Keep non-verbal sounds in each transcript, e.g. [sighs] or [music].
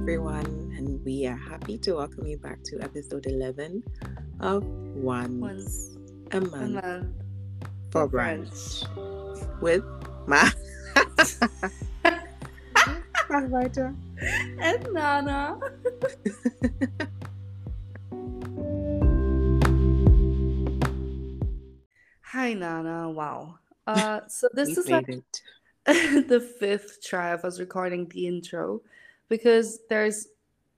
everyone, and we are happy to welcome you back to episode 11 of Once, Once a a Month month for Brunch with Ma. Mach weiter. And Nana. Hi Nana. Wow. Uh, so this we is like it. [laughs] the fifth try of us recording the intro because there's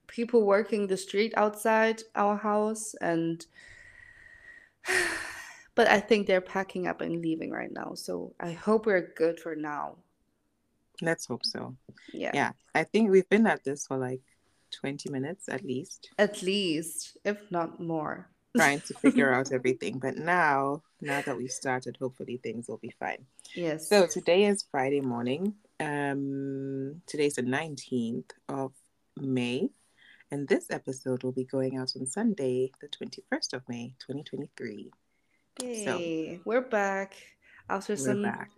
people working the street outside our house and [sighs] but I think they're packing up and leaving right now. So I hope we're good for now. Let's hope so. Yeah. Yeah, I think we've been at this for like 20 minutes at least, At least, if not more. [laughs] trying to figure out everything. But now, now that we've started, hopefully things will be fine. Yes. So today is Friday morning. Um, today's the 19th of May, and this episode will be going out on Sunday, the 21st of May, 2023. so- Yay. We're back after We're some back.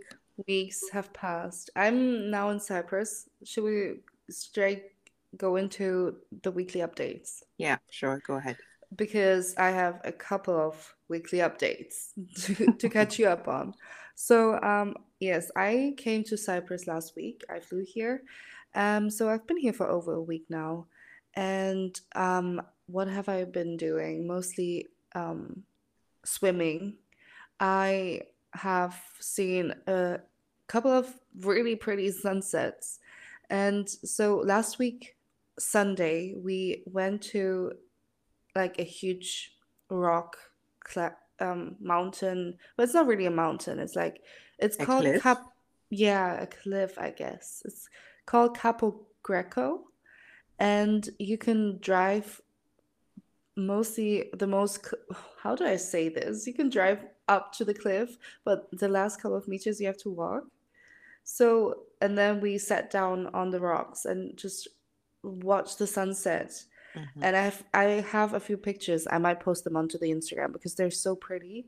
weeks have passed. I'm now in Cyprus. Should we straight go into the weekly updates? Yeah, sure. Go ahead. Because I have a couple of weekly updates [laughs] to, to catch you up on. So, um, yes, I came to Cyprus last week. I flew here. Um, so I've been here for over a week now. And um, what have I been doing? Mostly um, swimming. I have seen a couple of really pretty sunsets. And so last week, Sunday, we went to like a huge rock cla- um, mountain, but it's not really a mountain. It's like it's A called cliff? Cap. Yeah, a cliff, I guess. It's called Capo Greco, and you can drive mostly the most. How do I say this? You can drive up to the cliff, but the last couple of meters you have to walk. So, and then we sat down on the rocks and just watched the sunset. Mhm. And I have I have a few pictures. I might post them onto the Instagram because they're so pretty,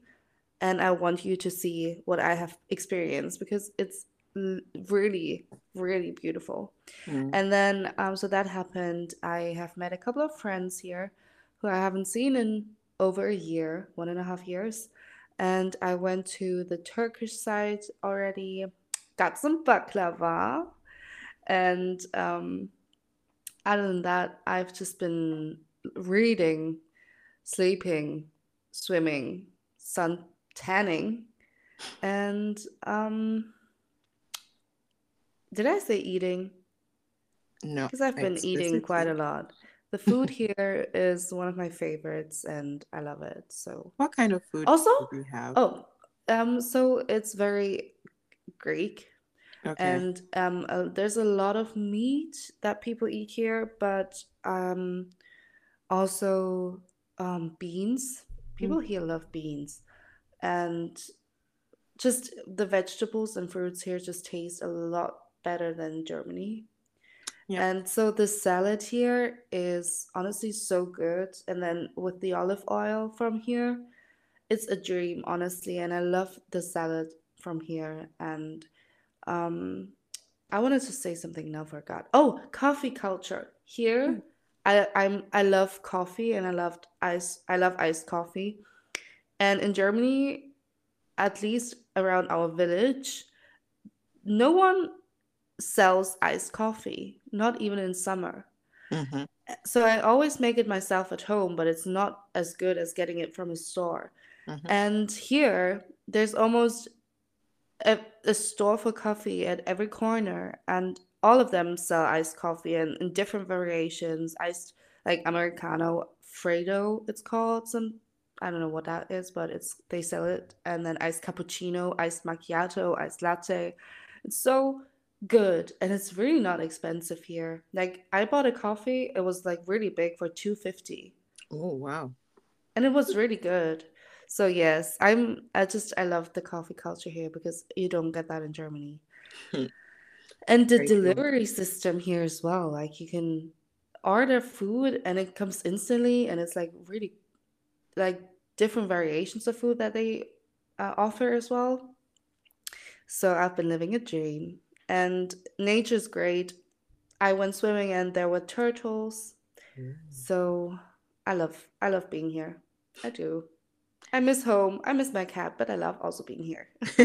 and I want you to see what I have experienced because it's really, really beautiful. Mm. And then, um, so that happened. I have met a couple of friends here who I haven't seen in over a year, one and a half years. And I went to the Turkish side already, got some baklava. And um, other than that, I've just been reading, sleeping, swimming, sun tanning, and um, did I say eating? No, Because I've been eating quite a lot. The food here is one of my favorites, and I love it. So, What kind of food Also- do you have? oh, um, so it's very Greek, okay. and um, uh, there's a lot of meat that people eat here, but um, also um, beans. People here love beans, and just the vegetables and fruits here just taste a lot better than Germany. Yeah. And so the salad here is honestly so good. And then with the olive oil from here, it's a dream, honestly. And I love the salad from here. And um, I wanted to say something now, forgot. Oh, coffee culture here. Mm. I I'm I love coffee and I loved ice. I love iced coffee. And in Germany, at least around our village, no one sells iced coffee, not even in summer. Mhm. So I always make it myself at home, but it's not as good as getting it from a store. Mhm. And here, there's almost a, a store for coffee at every corner, and all of them sell iced coffee and in different variations. Iced, like Americano, Freddo, it's called. Some I don't know what that is, but it's they sell it, and then iced cappuccino, iced macchiato, iced latte. It's so good, and it's really not expensive here. Like I bought a coffee, it was like really big for two fifty. Oh wow. and it was really good. So yes, I'm I just I love the coffee culture here because you don't get that in Germany. Hmm. And the Very cool. delivery system here as well. Like you can order food and it comes instantly and it's like really like different variations of food that they uh, offer as well. So I've been living a dream and nature's great. I went swimming and there were turtles. Mm. So I love I love being here. I do. I miss home. I miss my cat, but I love also being here. [laughs]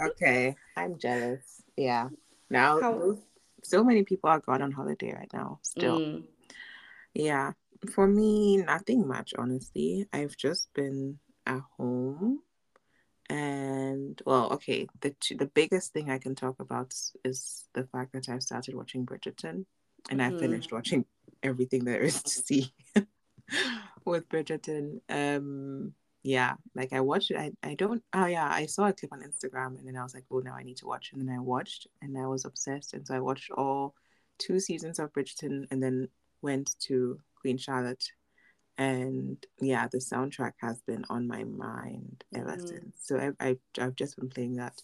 okay, I'm jealous. Yeah. Now, How- so many people are gone on holiday right now. Still, Mm. yeah. For me, nothing much. Honestly, I've just been at home, and well, okay. The the biggest thing I can talk about is the fact that I've started watching Bridgerton, and I Mhm. finished watching everything there is to see [laughs] [laughs] with Bridgerton. Um, yeah, like I watched it. I, I don't. Oh yeah, I saw a clip on Instagram, and then I was like, oh, now I need to watch. And then I watched, and I was obsessed. And so I watched all two seasons of Bridgerton, and then went to Queen Charlotte. And yeah, the soundtrack has been on my mind ever Mhm. since. So I, I I've just been playing that.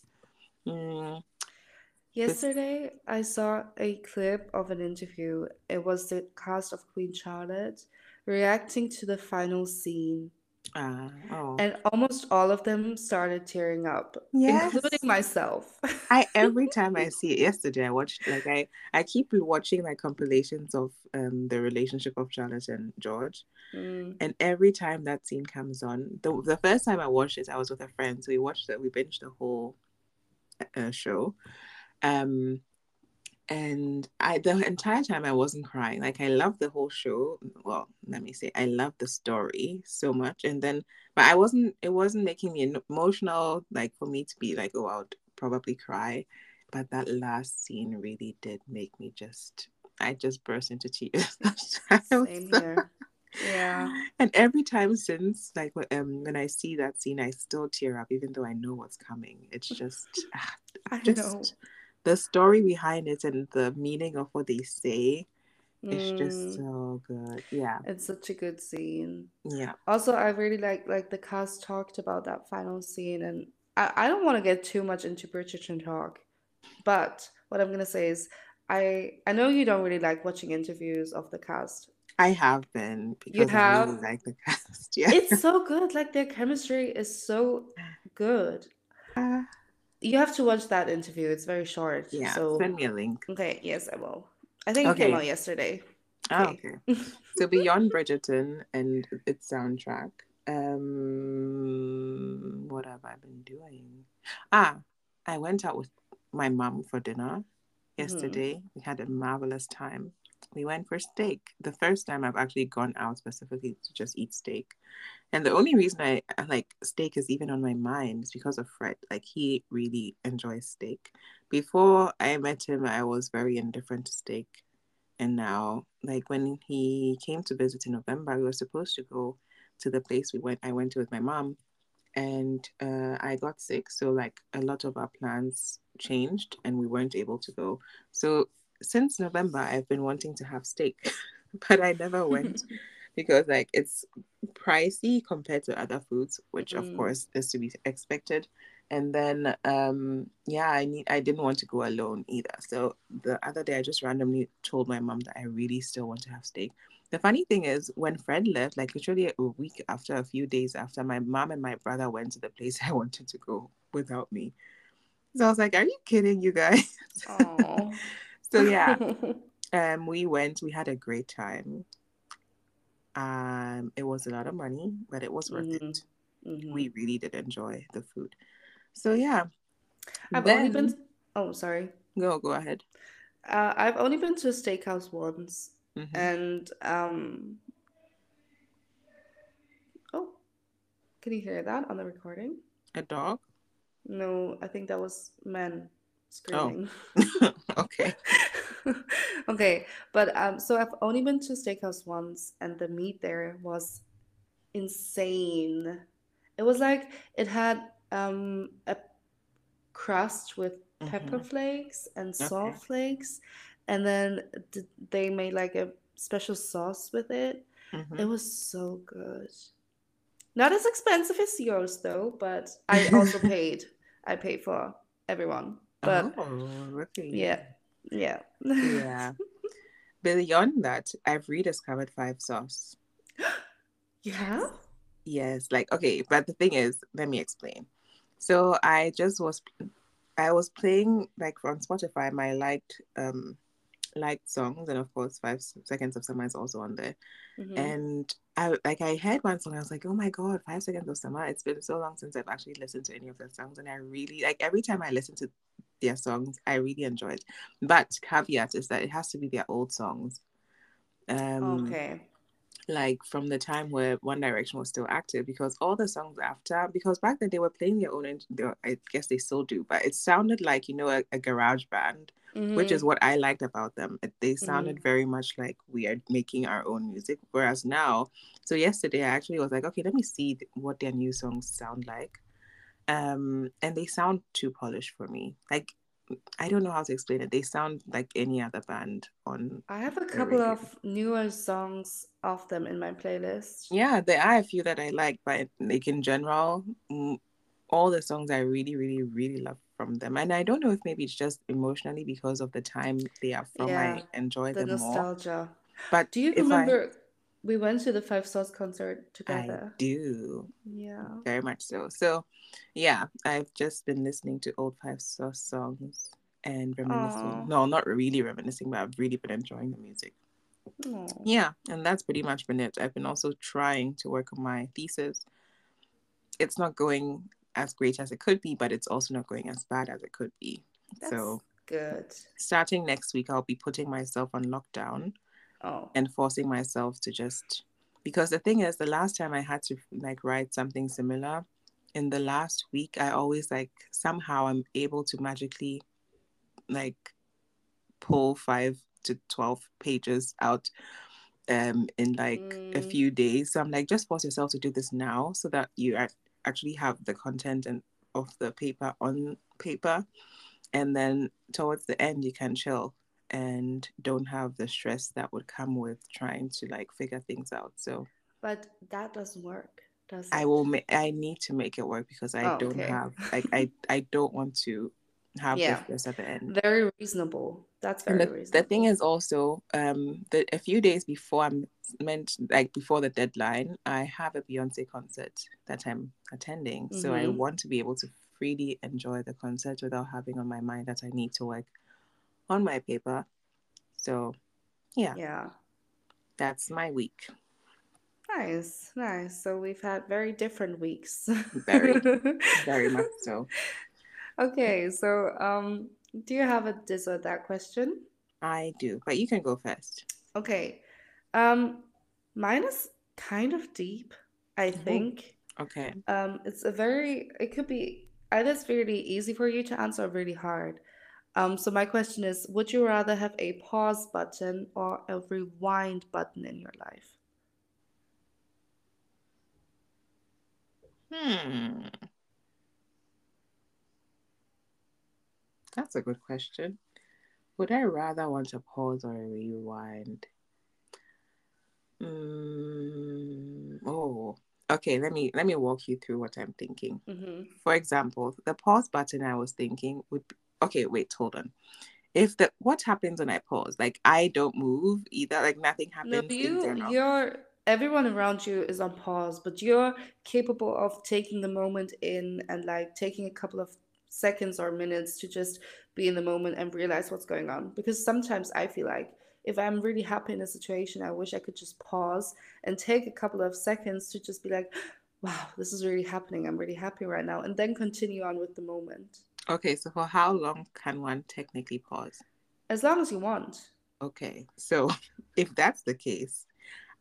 Mm, Yesterday, I saw a clip of an interview. It was the cast of Queen Charlotte reacting to the final scene, uh, oh. and almost all of them started tearing up, Yes. including myself. I every [laughs] time I see it. Yesterday, I watched like I I keep rewatching like compilations of um the relationship of Charlotte and George, Mm, and every time that scene comes on, the the first time I watched it, I was with a friend, so we watched it. We binged the whole uh, show, um, and I the entire time I wasn't crying. Like I loved the whole show. Well, let me say, I loved the story so much, and then but I wasn't. It wasn't making me emotional. Like for me to be like, oh, I would probably cry. But that last scene really did make me just. I just burst into tears. [laughs] Same here. Yeah. [laughs] and every time since, like when- um, when I see that scene, I still tear up, even though I know what's coming. It's just, ah, I just know. The story behind it and the meaning of what they say is just Mm, so good. Yeah, it's such a good scene. yeah. Also, I really like like the cast talked about that final scene, and I, I don't want to get too much into Bridgerton talk, but what I'm gonna say is I I know you don't really like watching interviews of the cast. I have been You because I really have? like the cast. [laughs] Yeah. It's so good. Like their chemistry is so good. Uh, You have to watch that interview. It's very short. yeah. So Send me a link. okay, yes, I will. I think it came out yesterday. Oh, Okay. okay. [laughs] So beyond Bridgerton and its soundtrack, um, what have I been doing? Ah, I went out with my mom for dinner yesterday. We had a marvelous time. We went for steak. The first time I've actually gone out specifically to just eat steak. And the only reason I like steak is even on my mind is because of Fred. Like he really enjoys steak. Before I met him, I was very indifferent to steak. And now, like when he came to visit in November, we were supposed to go to the place we went. I went to with my mom, and uh, I got sick. So like a lot of our plans changed, and we weren't able to go. So since November, I've been wanting to have steak, [laughs] but I never went [laughs] because like it's pricey compared to other foods, which of Mm. course is to be expected. And then um yeah, I need I didn't want to go alone either. So the other day I just randomly told my mom that I really still want to have steak. The funny thing is when Fred left, like literally a week after a few days after, my mom and my brother went to the place [laughs] I wanted to go without me. So I was like, Are you kidding you guys? So yeah. [laughs] Um we went, we had a great time. Um it was a lot of money, but it was worth Mhm. it. Mhm. We really did enjoy the food. So yeah. I've only been. Oh, sorry. go go ahead. Uh, I've only been to a steakhouse once, Mhm. and um. Oh, can you hear that on the recording? A dog? No, I think that was men screaming. Oh. [laughs] okay. [laughs] [laughs] Okay, but um, so I've only been to steakhouse once, and the meat there was insane. It was like it had um a crust with pepper Mhm. flakes and salt Okay. flakes, and then they made like a special sauce with it. It Mhm. was so good. Not as expensive as yours though, but I [laughs] also paid. I paid for everyone. But oh, really? yeah, yeah. Yeah. [laughs] Beyond that, I've rediscovered Five Sauce. [gasps] You have? Yes, like okay, but the thing is, let me explain. So I just was I was playing like on Spotify my liked um liked songs, and of course, Five Seconds of Summer is also on there. Mhm. And I like I heard one song, I was like, oh my god, Five Seconds of Summer. It's been so long since I've actually listened to any of their songs, and I really like every time I listen to their songs, I really enjoy it. But caveat is that it has to be their old songs. Um, okay. like from the time where One Direction was still active because all the songs after because back then they were playing their own and I guess they still do but it sounded like you know a, a garage band which Mhm. is what I liked about them they sounded very much like we are making our own music whereas now so yesterday I actually was like okay let me see what their new songs sound like um and they sound too polished for me like I don't know how to explain it they sound like any other band on I have a couple of newer songs of them in my playlist. Yeah, there are a few that I like, but like in general, all the songs I really, really, really love from them. And I don't know if maybe it's just emotionally because of the time they are from, Yeah, I enjoy the them more. nostalgia. But Do you remember we went to the Five Stars concert I, I together? do Yeah. very much so. So, yeah, I've just been listening to old Five Stars songs and reminiscing. Aw. No, not really reminiscing, but I've really been enjoying the music. Aw. Yeah, and that's pretty much been it. I've been also trying to work on my thesis. It's not going as great as it could be, but it's also not going as bad as it could be. That's So, good. starting next week, I'll be putting myself on lockdown Oh. and forcing myself to just because the thing is, the last time I had to like write something similar, in the last week, I always like somehow I'm able to magically like pull five to 12 pages out um in like a Mm. few days so i'm like just force yourself to do this now so that you ac- actually have the content and of the paper on paper and then towards the end you can chill and don't have the stress that would come with trying to like figure things out so But that doesn't work, does i will ma- i need to make it work because i Oh, don't okay. have like i [laughs] i don't want to have Yeah. the stress at the end Very reasonable. That's very the, reasonable. the thing is also um that a few days before I'm meant like before the deadline, I have a Beyonce concert that I'm attending. So I Mhm. want to be able to freely enjoy the concert without having on my mind that I need to work on my paper. So yeah, Yeah. that's my week. Nice, nice. So we've had very different weeks. Very, [laughs] Very much so. Okay, so um, do you have a this or that question? I do. But you can go first. Okay. Um, mine is kind of deep, I think. Okay. Um, it's a very, it could be either it's really easy for you to answer or really hard. Um, so my question is, would you rather have a pause button or a rewind button in your life? Hmm. That's a good question. Would I rather want a pause or a rewind? Mm, oh, okay. Let me let me walk you through what I'm thinking. Mm-hmm. For example, the pause button I was thinking would okay, wait, hold on. If the what happens when I pause? Like I don't move either, like nothing happens in you, you're, everyone around you is on pause, but you're capable of taking the moment in and like taking a couple of seconds or minutes to just be in the moment and realize what's going on. Because sometimes I feel like if I'm really happy in a situation, I wish I could just pause and take a couple of seconds to just be like, wow, this is really happening. I'm really happy right now. And then continue on with the moment. Okay, so for how long can one technically pause? As long as you want. Okay, so [laughs] if that's the case,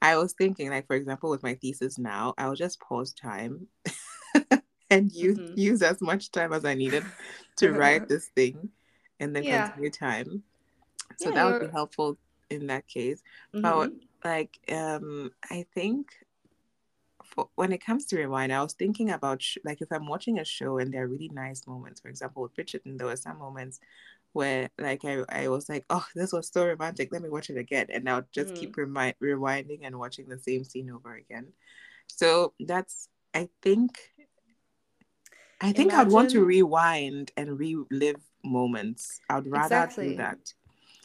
I was thinking, like, for example, with my thesis now, I'll just pause time [laughs] and use, Mhm. use as much time as I needed [laughs] to write this thing and then Yeah. continue time. So Yeah, that would be you're. helpful in that case. But Mhm. like, um, I think for when it comes to rewind, I was thinking about sh- like if I'm watching a show and there are really nice moments. For example, with Bridgerton, there were some moments where like I, I was like, oh, this was so romantic. Let me watch it again, and I'll just Mhm. keep remi- rewinding and watching the same scene over again. So that's I think I think I'd want to rewind and relive moments. I'd rather do that.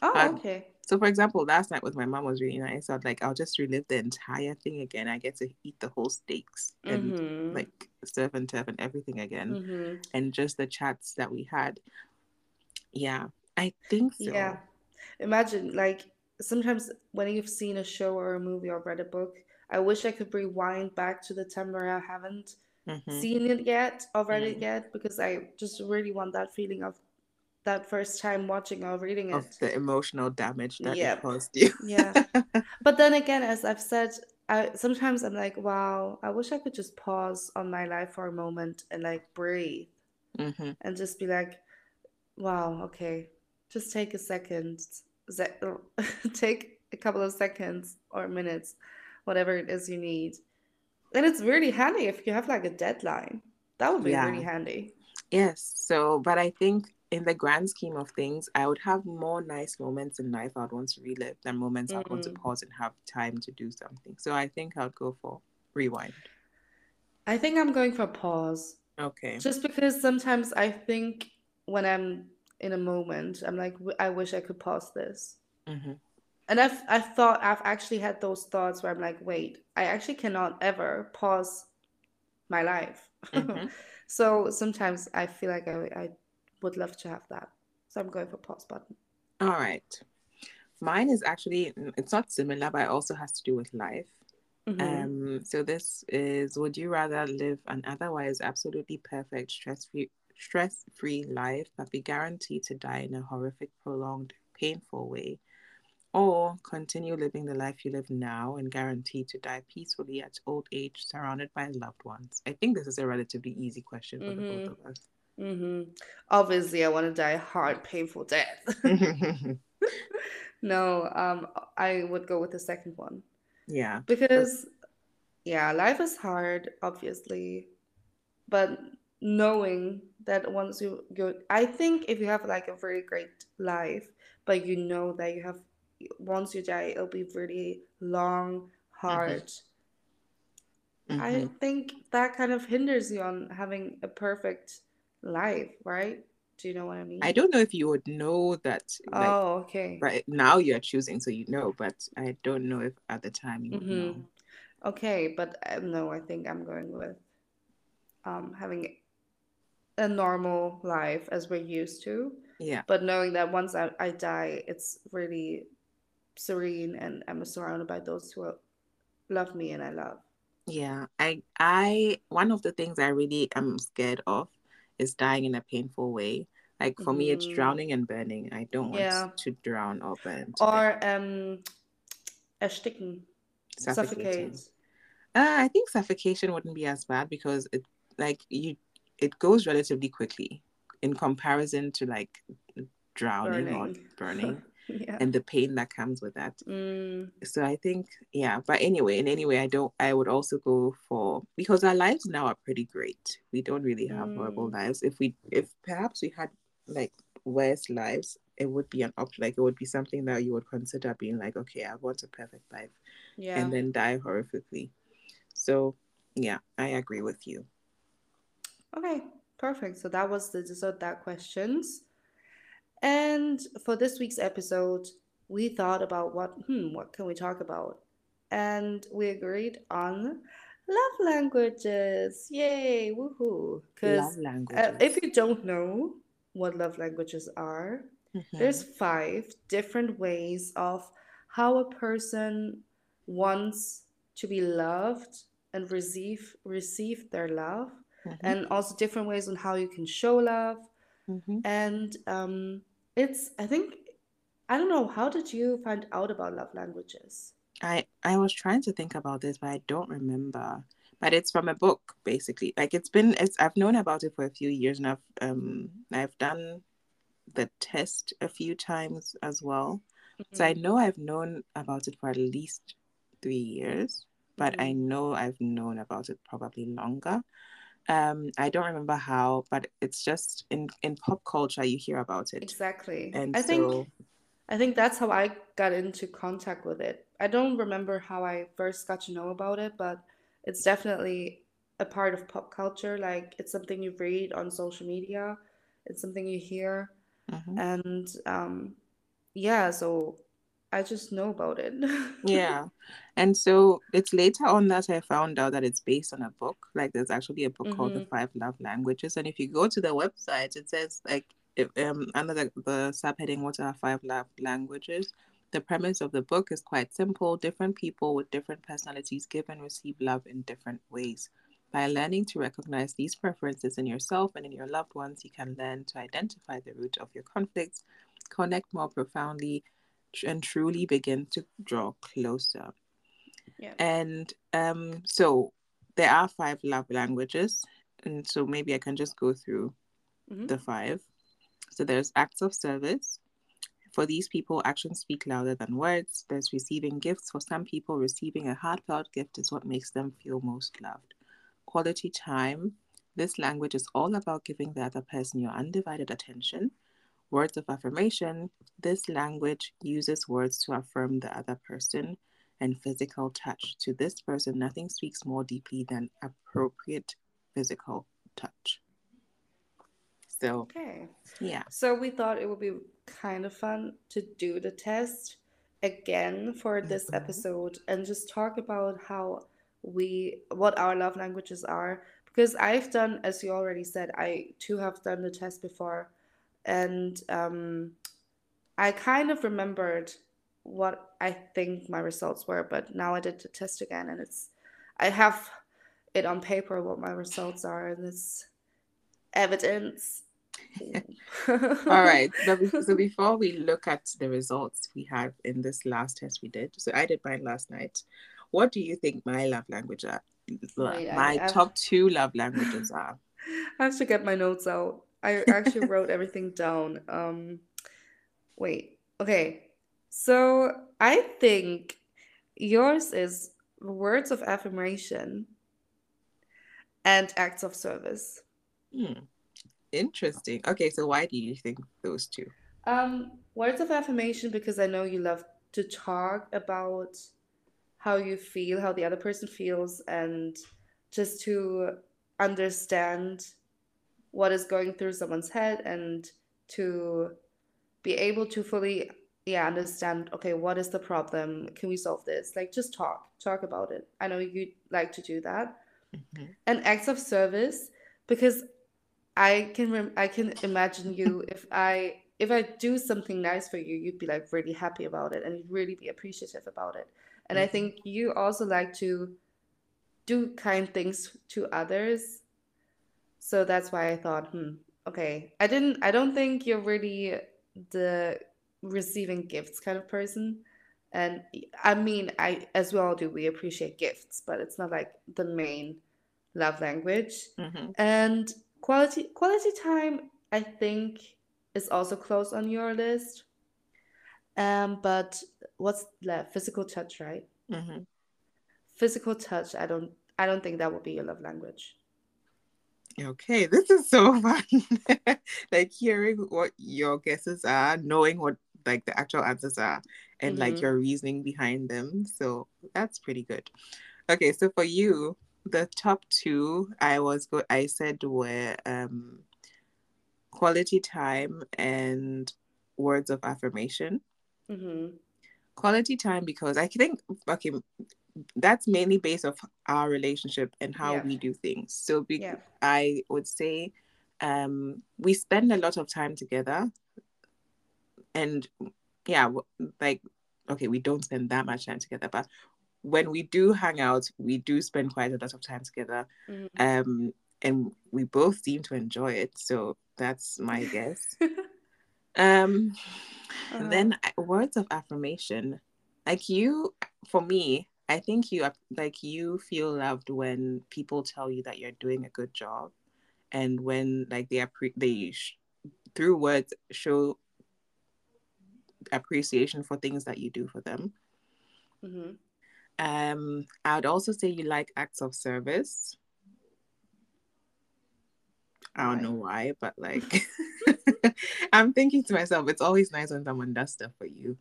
Oh, okay. So, for example, last night with my mom was really nice. I'd like, I'll just relive the entire thing again. I get to eat the whole steaks and Mm-hmm. like surf and turf and everything again, Mm-hmm. and just the chats that we had. Yeah, I think so. Yeah. imagine like sometimes when you've seen a show or a movie or read a book, I wish I could rewind back to the time where I haven't Mhm. seen it yet or read it yet because I just really want that feeling of that first time watching or reading it. Of the emotional damage that it caused you. Yeah. [laughs] But then again, as I've said, I sometimes I'm like, wow, I wish I could just pause on my life for a moment and like breathe hmm and just be like, wow, okay, just take a second, se- [laughs] take a couple of seconds or minutes, whatever it is you need. And it's really handy if you have like a deadline. That would be really handy. Yes. So, but I think in the grand scheme of things, I would have more nice moments in life I'd want to relive than moments I'd want to Mm. pause and have time to do something. So I think I'd go for rewind. I think I'm going for pause. Okay. Just because sometimes I think when I'm in a moment, I'm like, "W- I wish I could pause this. hmm And I've I've thought I've actually had those thoughts where I'm like, wait, I actually cannot ever pause my life. hmm [laughs] So sometimes I feel like I I would love to have that. So I'm going for pause button. All right. Mine is actually, it's not similar, but it also has to do with life. hmm Um, so this is would you rather live an otherwise absolutely perfect stress-free stress-free life but be guaranteed to die in a horrific, prolonged, painful way, or continue living the life you live now and guaranteed to die peacefully at old age surrounded by loved ones? I think this is a relatively easy question for the both hmm of us. Hmm Obviously, I want to die a hard, painful death. [laughs] [laughs] No, um, I would go with the second one yeah. because, yeah, life is hard, obviously, but knowing that once you you, I think if you have like a very great life, but you know that you have once you die, it'll be really long, hard. hmm I think that kind of hinders you on having a perfect life, right? Do you know what I mean? I don't know if you would know that like Oh, okay. right now you're choosing so you know but i don't know if at the time you Mm-hmm. know Okay, but uh, no, I think I'm going with um having a normal life as we're used to, yeah but knowing that once I, I die, it's really serene and I'm surrounded by those who love me and I love. yeah i i one of the things i really am scared of is dying in a painful way like for me it's Mm-hmm. drowning and burning i don't want Yeah. to drown or burn Or um ersticken, suffocate. uh, i think suffocation wouldn't be as bad because it like you it goes relatively quickly in comparison to like drowning or burning. [laughs] yeah. and the pain that comes with that Mm, so I think yeah, but anyway, in any way, I don't. I would also go for because our lives now are pretty great. We don't really have horrible mm, lives. If we, if perhaps we had like worse lives, it would be an option. Like it would be something that you would consider being like, okay, I want a perfect life, yeah. and then die horrifically. So yeah, I agree with you. Okay, perfect. So that was the dessert that questions. And for this week's episode, we thought about what hmm, what can we talk about? And we agreed on love languages. Yay, woohoo. Because uh, if you don't know what love languages are, there's hmm five different ways of how a person wants to be loved and receive receive their love hmm and also different ways on how you can show love hmm and um it's i think i don't know how did you find out about love languages I I was trying to think about this, but I don't remember. But it's from a book, basically. Like it's been, it's I've known about it for a few years, and I've um I've done the test a few times as well. So I hmm know I've known about it for at least three years, but I hmm know I've known about it probably longer. Um, I don't remember how, but it's just in in pop culture you hear about it, exactly. And i so think i think that's how i got into contact with it. I don't remember how i first got to know about it but it's definitely a part of pop culture. Like it's something you read on social media. It's something you hear. Mhm. and um yeah so i just know about it [laughs] Yeah. And so it's later on that I found out that it's based on a book. Like there's actually a book called The hmm Five Love Languages. And if you go to the website, it says like if, um, under the, the subheading, What are five love languages? The premise of the book is quite simple. Different people with different personalities give and receive love in different ways. By learning to recognize these preferences in yourself and in your loved ones, you can learn to identify the root of your conflicts, connect more profoundly, and truly begin to draw closer. Yeah. And um, so there are five love languages. And so maybe I can just go through Mhm. the five. So there's acts of service. For these people, actions speak louder than words. There's receiving gifts. For some people, receiving a heartfelt gift is what makes them feel most loved. Quality time. This language is all about giving the other person your undivided attention. Words of affirmation. This language uses words to affirm the other person. And physical touch. To this person, nothing speaks more deeply than appropriate physical touch. So, Okay. yeah. So we thought it would be kind of fun to do the test again for this Mhm. episode and just talk about how we what our love languages are because I've done as you already said I too have done the test before and um I kind of remembered what I think my results were but now I did the test again and it's I have it on paper what my results are and it's evidence [laughs] All right. So, before we look at the results we have in this last test we did, so I did mine last night. What do you think my love language are? Wait, my I've- top two love languages are. [laughs] I have to get my notes out. I actually wrote everything down. Um, wait. Okay. So I think yours is words of affirmation and acts of service. Hmm. Interesting. Okay, so why do you think those two? Um, words of affirmation because I know you love to talk about how you feel, how the other person feels, and just to understand what is going through someone's head and to be able to fully yeah understand okay what is the problem can we solve this like just talk talk about it i know you like to do that Mhm. and acts of service because I can rem- I can imagine you [laughs] if I if I do something nice for you, you'd be like really happy about it and you'd really be appreciative about it. And I Mhm. think you also like to do kind things to others. So that's why I thought, hmm, okay. I didn't I don't think you're really the receiving gifts kind of person. And I mean, I as we all do we appreciate gifts, but it's not like the main love language. Mhm. And quality quality time, I think, is also close on your list. Um, but what's left? Physical touch, right? Mhm. Physical touch, I don't I don't think that would be your love language. Okay, this is so [laughs] fun. like hearing what your guesses are, knowing what like the actual answers are, and like Mhm. your reasoning behind them. So that's pretty good. Okay, so for you, the top two I was go I said were um quality time and words of affirmation. Mm-hmm. Quality time because I think okay that's mainly based off our relationship and how Yeah. we do things. So be- Yeah. I would say um we spend a lot of time together and yeah like okay we don't spend that much time together but when we do hang out we do spend quite a lot of time together Mhm. um and we both seem to enjoy it so that's my [laughs] guess um Uh-huh. then words of affirmation like you for me i think you like you feel loved when people tell you that you're doing a good job and when like they appre- they sh- through words show appreciation for things that you do for them Mhm. um i would also say you like acts of service I don't know why, but like [laughs] I'm thinking to myself, it's always nice when someone does stuff for you.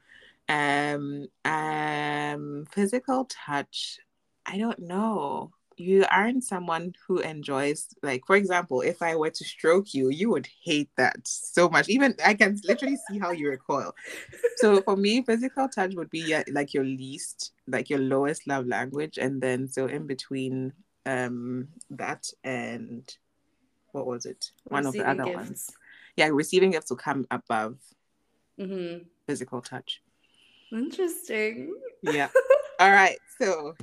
Um, um, physical touch. I don't know. You aren't someone who enjoys, like, for example, if I were to stroke you, you would hate that so much. Even I can literally see how you recoil. So for me, physical touch would be yeah, like your least, like your lowest love language, and then so in between um that and what was it? One of the other gifts. ones. yeah, receiving gifts will come above Mm-hmm. physical touch. Interesting. Yeah. [laughs] All right. So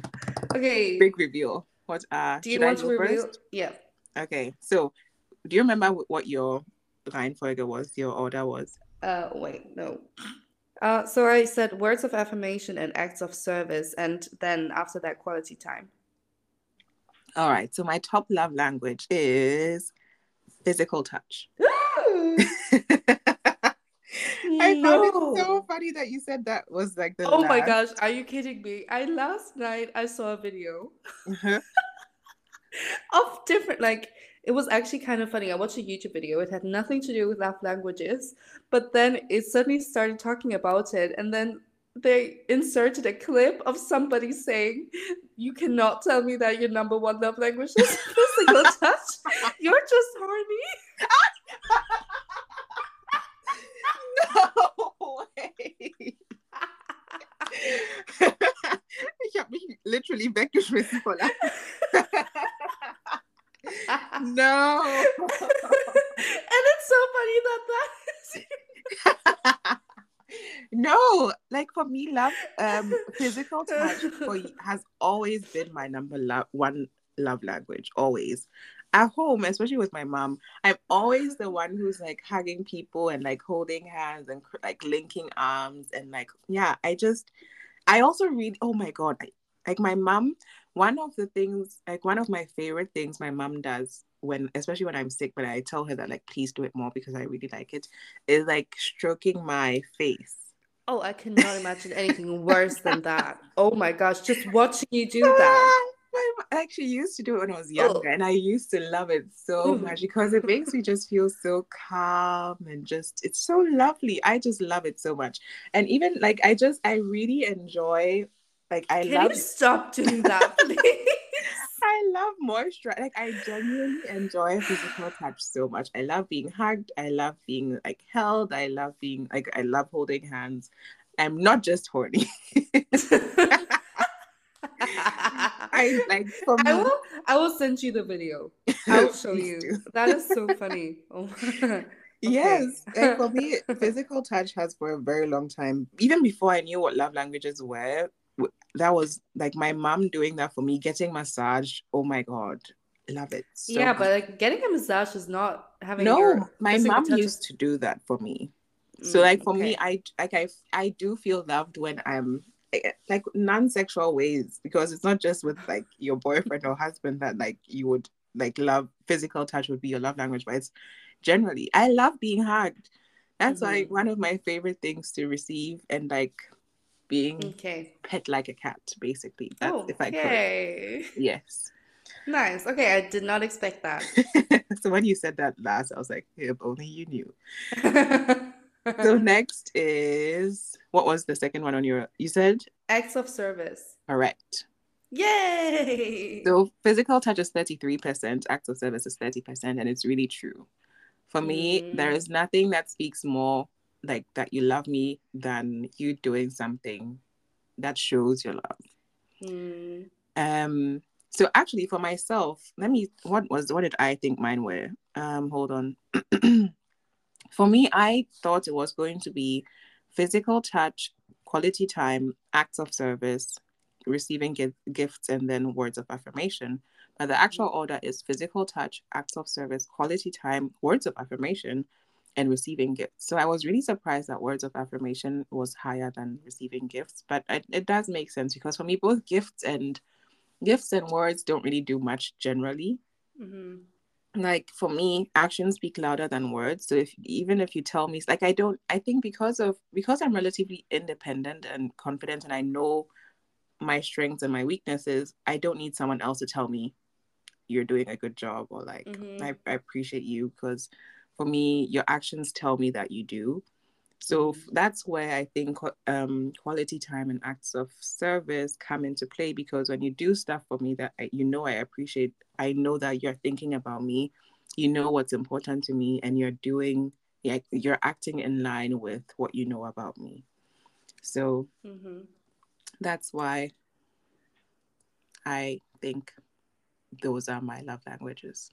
Okay. big reveal. What uh Do you want to reveal? first? Yeah. Okay. So do you remember what your line Reihenfolge was, your order was? Uh, wait, no. Uh, so I said words of affirmation and acts of service, and then after that, quality time. All right. So my top love language is physical touch. [laughs] [laughs] I found it so funny that you said that was like the Oh my gosh, are you kidding me? I last night I saw a video Uh-huh. [laughs] of different like it was actually kind of funny. I watched a YouTube video. It had nothing to do with love languages, but then it suddenly started talking about it, and then they inserted a clip of somebody saying, "You cannot tell me that your number one love language is [laughs] physical touch. You're just horny." [laughs] No way. ich habe mich literally weggeschmissen vor Lachen. [laughs] no. and it's so funny that that is [laughs] no, like for me, love, um, physical touch for has always been my number love one love language. Always at home, especially with my mom, I'm always the one who's like hugging people and like holding hands and like linking arms and like yeah. I just, I also read. Oh my god, I, like my mom. One of the things, like one of my favorite things, my mom does when, especially when I'm sick, but I tell her that like please do it more because I really like it, is like stroking my face. Oh, I cannot imagine anything worse than that. [laughs] Oh my gosh, just watching you do that. Mom actually used to do it when I was younger, and I used to love it so Mm. much because it makes me just feel so calm and just it's so lovely. I just love it so much, and even like I just I really enjoy like I Can love you stop doing that, [laughs] please? I love moisture. Like I genuinely enjoy physical touch so much. I love being hugged. I love being like held. I love being like I love holding hands. I'm not just horny. [laughs] [laughs] [laughs] I like. I will I will send you the video. I'll [laughs] show you. do. That is so [laughs] funny. Oh my- Yes, Okay. like for me, physical touch has for a very long time. Even before I knew what love languages were, that was like my mom doing that for me, getting massage. Oh my god, love it. so yeah, much. but like getting a massage is not having no, my mom touch used to do that for me. So Mm, like for me. I like I I do feel loved when I'm like non-sexual ways because it's not just with like your boyfriend or husband that like you would like love physical touch would be your love language, but it's generally I love being hugged. That's like Mhm. one of my favorite things to receive and like being Okay. pet like a cat, basically. That's if I could. Okay. Yes. Nice. Okay, I did not expect that. [laughs] so when you said that last, I was like, if only you knew. [laughs] So [laughs] next is what was the second one on your you said? Acts of service. Correct. Yay! So physical touch is 33%, acts of service is 30%, and it's really true. For me, Mm. there is nothing that speaks more like that you love me than you doing something that shows your love. Mm, Um so actually for myself, let me what was what did I think mine were? Um hold on. [clears throat] for me, I thought it was going to be physical touch, quality time, acts of service, receiving gi- gifts, and then words of affirmation. But the actual order is physical touch, acts of service, quality time, words of affirmation, and receiving gifts. So I was really surprised that words of affirmation was higher than receiving gifts. But it, it does make sense because for me, both gifts and gifts and words don't really do much generally mhm. Like for me actions speak louder than words so if even if you tell me like i don't i think because of because i'm relatively independent and confident and i know my strengths and my weaknesses i don't need someone else to tell me you're doing a good job or like Mhm. I, I appreciate you because for me your actions tell me that you do so that's where i think um, quality time and acts of service come into play because when you do stuff for me that I, you know i appreciate i know that you're thinking about me you know what's important to me and you're doing you're acting in line with what you know about me so Mhm. that's why i think those are my love languages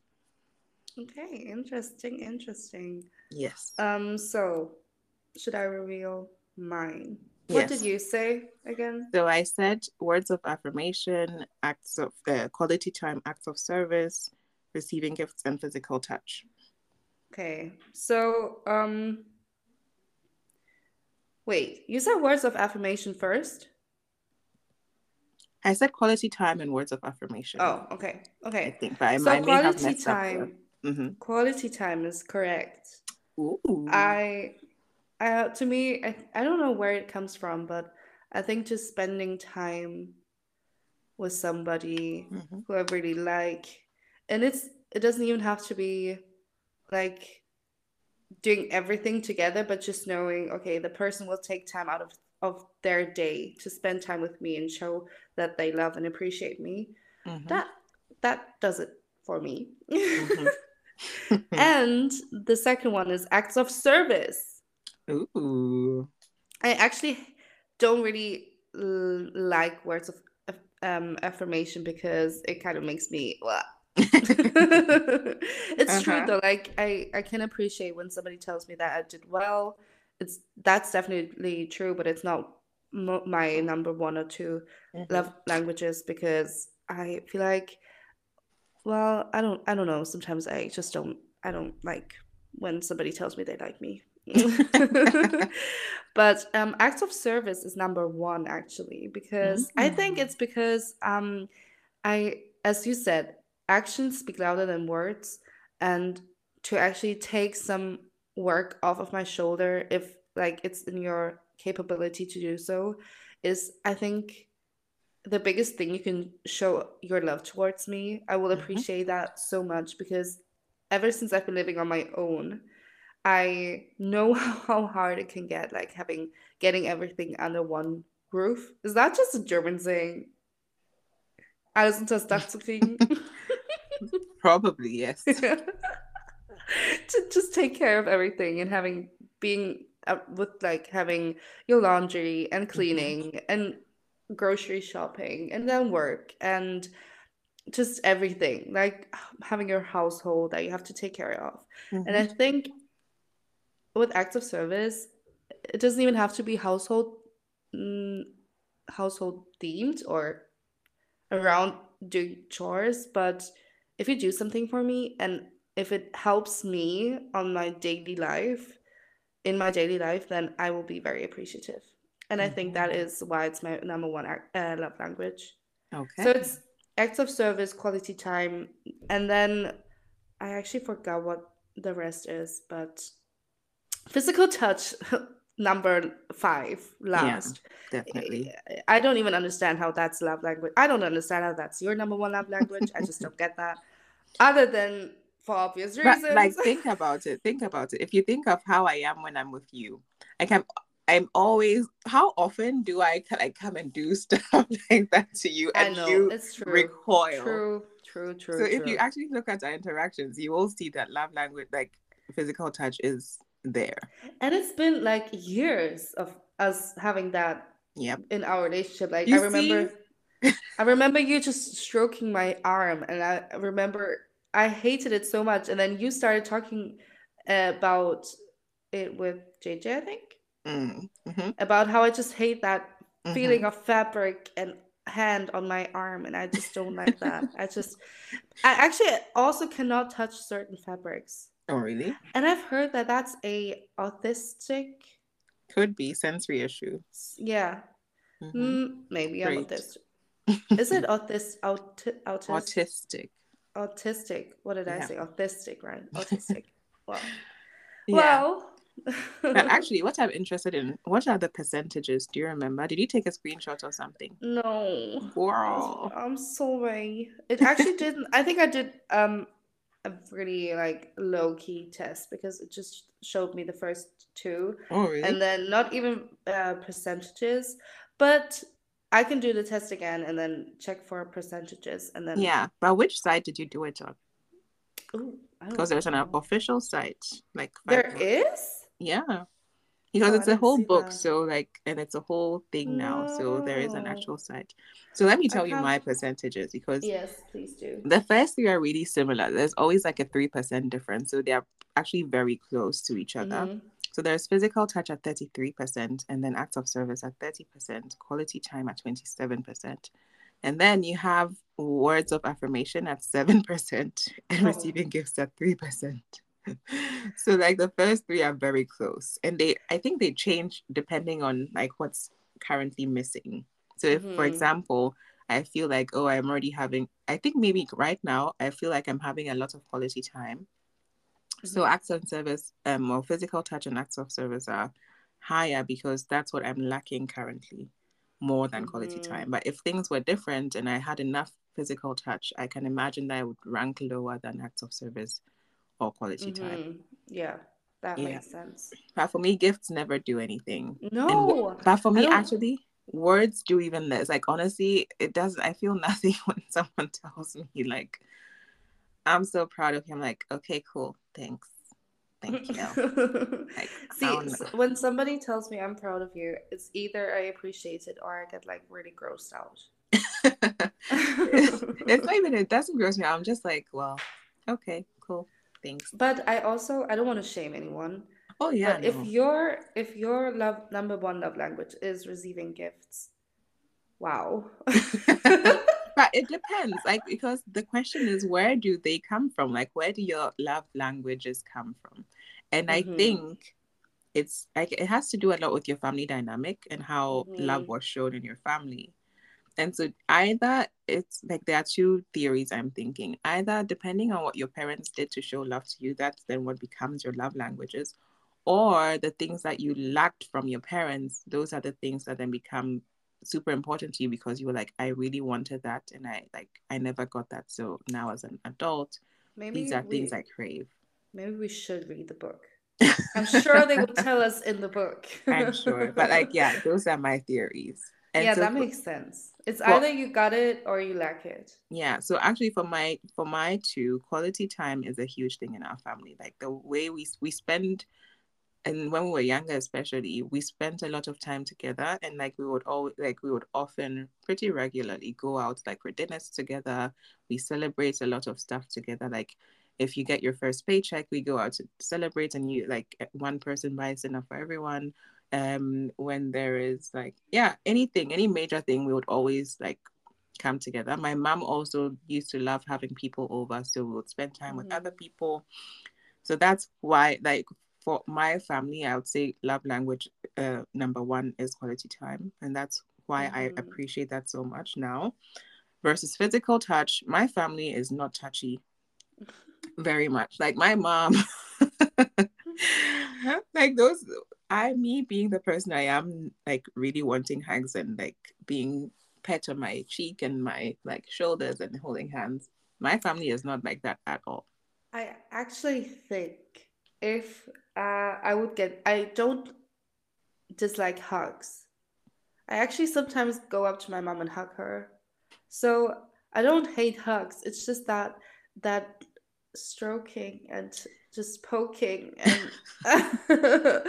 Okay, interesting, interesting. Yes. Um, so should I reveal mine? What Yes. did you say again? So I said words of affirmation, acts of uh, quality time, acts of service, receiving gifts, and physical touch. Okay. So, um wait, you said words of affirmation first? I said quality time and words of affirmation. Oh, okay. Okay. I think, but I, So I quality up. time Mm-hmm. quality time is correct. Ooh. I I to me I, I don't know where it comes from, but I think just spending time with somebody Mhm. who I really like. And it's it doesn't even have to be like doing everything together, but just knowing, okay, the person will take time out of, of their day to spend time with me and show that they love and appreciate me. Mhm. That that does it for me. [laughs] Mhm. and the second one is acts of service. Ooh. I actually don't really l- like words of um, affirmation because it kind of makes me. [laughs] It's true Uh-huh. though. Like I, I can appreciate when somebody tells me that I did well. It's that's definitely true, but it's not mo- my number one or two Mhm. love languages because I feel like, well, I don't, I don't know. Sometimes I just don't, I don't like when somebody tells me they like me. [laughs] but um, acts of service is number one actually because I think Mm. it's because um, I, as you said, actions speak louder than words, and to actually take some work off of my shoulder if like it's in your capability to do so is I think the biggest thing you can show your love towards me. I will Mhm. appreciate that so much because ever since I've been living on my own, I know [laughs] how hard it can get, like having getting everything under one roof. Is that just a German saying? Alles unter das Dach zu kriegen? Probably yes. [laughs] to just take care of everything and having being uh, with like having your laundry and cleaning and grocery shopping and then work and just everything like [sighs] having your household that you have to take care of and i Mhm. think with acts of service it doesn't even have to be household mm, household themed or around doing chores but if you do something for me and if it helps me on my daily life in my daily life then i will be very appreciative and i think that Mhm. why it's my number one uh, love language Okay. so it's acts of service quality time and then i actually forgot what the rest is but physical touch [laughs] number five last Definitely. I don't even understand how that's love language. I don't understand how that's your number one love language. I just don't get that. Other than for obvious But reasons. like [laughs] think about it. Think about it. If you think of how I am when I'm with you, like I'm I'm always how often do I like come and do [laughs] stuff like that to you I and know you it's true. recoil. True, true, true. so if you actually look at our interactions, you will see that love language, like physical touch, is there. and it's been like years of us having that Yep. in our relationship. Like You I remember [laughs] I remember you just stroking my arm and I remember I hated it so much and then you started talking about it with JJ, I think. Mm. hmm About how I just hate that Mm-hmm. feeling of fabric and hand on my arm and I just don't like that. I just I actually also cannot touch certain fabrics. Oh, really? And I've heard that that's a autistic Could be sensory issue. yeah. Mhm. Mm, maybe I'm Great. autistic. [laughs] Is it autis auti autis Autistic. autistic? What did I Yeah. say? Autistic, right? Autistic. [laughs] Wow. Yeah. Well, [laughs] But actually, what I'm interested in, what are the percentages? Do you remember? Did you take a screenshot or something? no. Girl. I'm sorry. It actually didn't. I think I did um a really like low key test because it just showed me the first two, Oh, really? and then not even uh, percentages. But I can do the test again and then check for percentages, and then yeah. But which site did you do it on? Ooh, I don't Because there's an official site. Like there is. Yeah. Because Oh, it's a whole book that. so like and it's a whole thing now so there is an No. actual site so let me tell you my percentages because Yes, please do. the first three are really similar there's always like a 3% difference so they're actually very close to each other Mhm. so there's physical touch at 33% and then acts of service at 30% quality time at 27% and then you have words of affirmation at 7% and Oh. receiving gifts at 3% [laughs] so like the first three are very close and they i think they change depending on like what's currently missing so if for Mhm. example i feel like oh i'm already having i think maybe right now i feel like i'm having a lot of quality time so Mhm. acts of service um or physical touch and acts of service are higher because that's what i'm lacking currently more than quality Mhm. time but if things were different and i had enough physical touch i can imagine that i would rank lower than acts of service or quality time Mhm. Yeah, that Yeah. makes sense. but for me gifts never do anything and No, but for me actually words do even less like honestly it doesn't i feel [laughs] nothing [laughs] when someone tells me like i'm so proud of him I'm like okay cool thanks thank you [laughs] Like, See, don't s- know. when somebody tells me I'm proud of you, it's either I appreciate it or I get like really grossed out. it's, it's not even it doesn't gross me out i'm just like well okay cool thanks But I also I don't want to shame anyone. oh yeah But if no your if your love number one love language is receiving gifts, wow. [laughs] but it [laughs] depends like because the question is where do they come from like where do your love languages come from and i Mhm. think it's like it has to do a lot with your family dynamic and how love Mhm. was shown in your family and so either it's like there are two theories i'm thinking. Either depending on what your parents did to show love to you that's then what becomes your love languages. Or the things that you lacked from your parents those are the things that then become super important to you because you were like i really wanted that and i like i never got that. So now as an adult Maybe these are things i crave. Maybe we should read the book. [laughs] I'm sure they will tell us in the book. i'm sure. But like yeah those are my theories and yeah, so that for, makes sense. It's for either you got it or you lack it. yeah so actually for my for my two quality time is a huge thing in our family like the way we we spend and when we were younger especially we spent a lot of time together and like we would all like we would often pretty regularly go out like for dinners together we celebrate a lot of stuff together like if you get your first paycheck we go out to celebrate and you like one person buys dinner for everyone um when there is like yeah anything any major thing we would always like come together my mom also used to love having people over so we would spend time with Mhm. other people so that's why like for my family i would say love language uh, number one is quality time and that's why i Mhm. appreciate that so much now versus physical touch my family is not touchy [laughs] very much like my mom [laughs] like those i me being the person i am like really wanting hugs and like being pet on my cheek and my like shoulders and holding hands my family is not like that at all I actually think if uh, I would get, I don't dislike hugs. I actually sometimes go up to my mom and hug her. So I don't hate hugs. It's just that that stroking and just poking and [laughs] [laughs]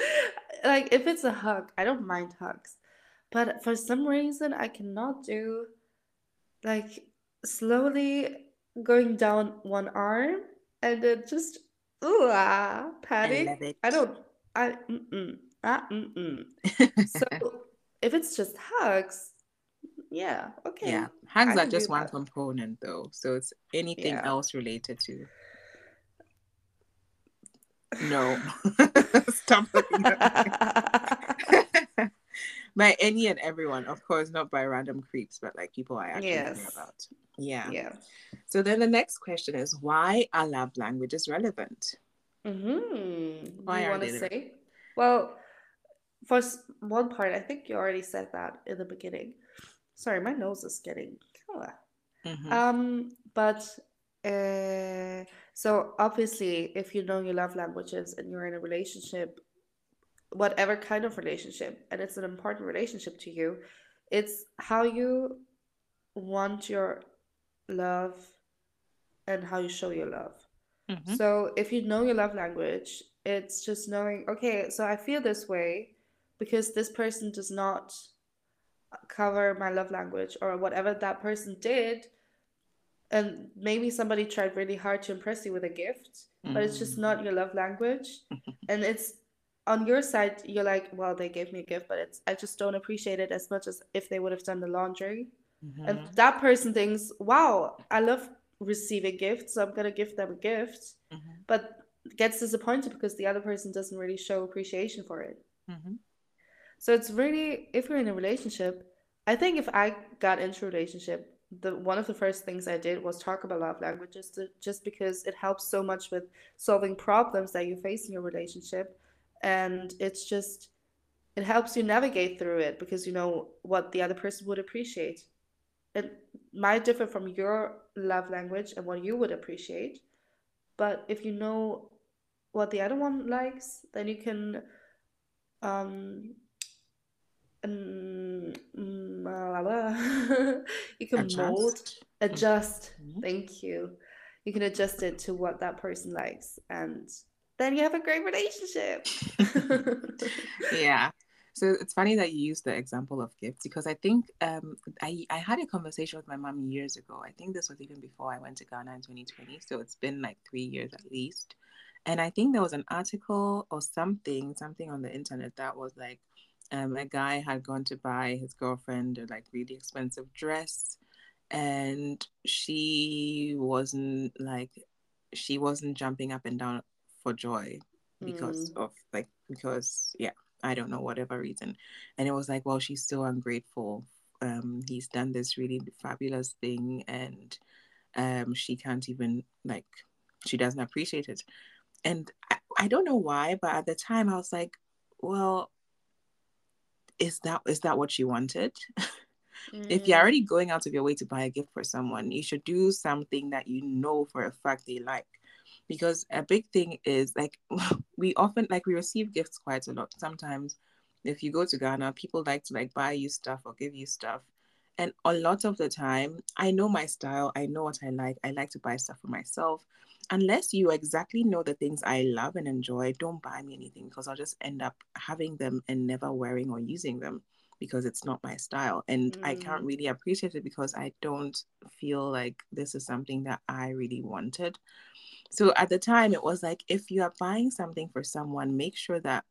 like if it's a hug, I don't mind hugs. But for some reason I cannot do like slowly going down one arm and then just ooh ah, i patting. love I don't I mm-mm, ah, mm-mm. So [laughs] if it's just hugs, yeah, okay. yeah hugs I are just one that. component though so it's anything Yeah. else related to no [laughs] stop looking at me [laughs] by any and everyone of course not by random creeps but like people i actually care yes. about yeah Yeah. so then the next question is why are love languages relevant Mm-hmm. Why you are want to they say? Well, for one part, I think you already said that in the beginning. Sorry, my nose is getting. ah. Mhm. Um, but uh, so obviously, if you know your love languages and you're in a relationship, whatever kind of relationship, and it's an important relationship to you, it's how you want your love and how you show your love. Mhm. So if you know your love language, it's just knowing, okay, so I feel this way because this person does not cover my love language or whatever that person did and maybe somebody tried really hard to impress you with a gift mm. but it's just not mm. your love language [laughs] and it's on your side you're like well they gave me a gift but it's i just don't appreciate it as much as if they would have done the laundry mm-hmm. and that person thinks wow i love receiving gifts so i'm going to give them a gift mm-hmm. but gets disappointed because the other person doesn't really show appreciation for it mm-hmm. So it's really if you're in a relationship, I think if I got into a relationship, the one of the first things I did was talk about love languages to, just because it helps so much with solving problems that you face in your relationship and it's just it helps you navigate through it because you know what the other person would appreciate. It might differ from your love language and what you would appreciate, but if you know what the other one likes, then you can um, um, [laughs] you can adjust. mold, adjust. Mm-hmm. Thank you. You can adjust it to what that person likes, and then you have a great relationship. [laughs] yeah. So it's funny that you use the example of gifts because I think um, I, I had a conversation with my mom years ago. I think this was even before I went to Ghana in 2020. So it's been like three years at least. And I think there was an article or something, something on the internet that was like, um, a guy had gone to buy his girlfriend a like really expensive dress and she wasn't like she wasn't jumping up and down for joy because mm. of like because yeah i don't know whatever reason. And it was like well she's so ungrateful. Um he's done this really fabulous thing and um she can't even like she doesn't appreciate it. And I, I don't know why but at the time i was like well is that is that what you wanted? mm. [laughs] If you're mm. already going out of your way to buy a gift for someone, you should do something that you know for a fact they like. Because a big thing is like [laughs] we often like we receive gifts quite a lot. Sometimes if you go to Ghana, people like to like buy you stuff or give you stuff. And a lot of the time, I know my style. I know what I like. I like to buy stuff for myself unless you exactly know the things I love and enjoy, don't buy me anything because I'll just end up having them and never wearing or using them because it's not my style. And mm. I can't mm. really appreciate it because I don't feel like this is something that I really wanted. So at the time, it was like if you are buying something for someone, make sure that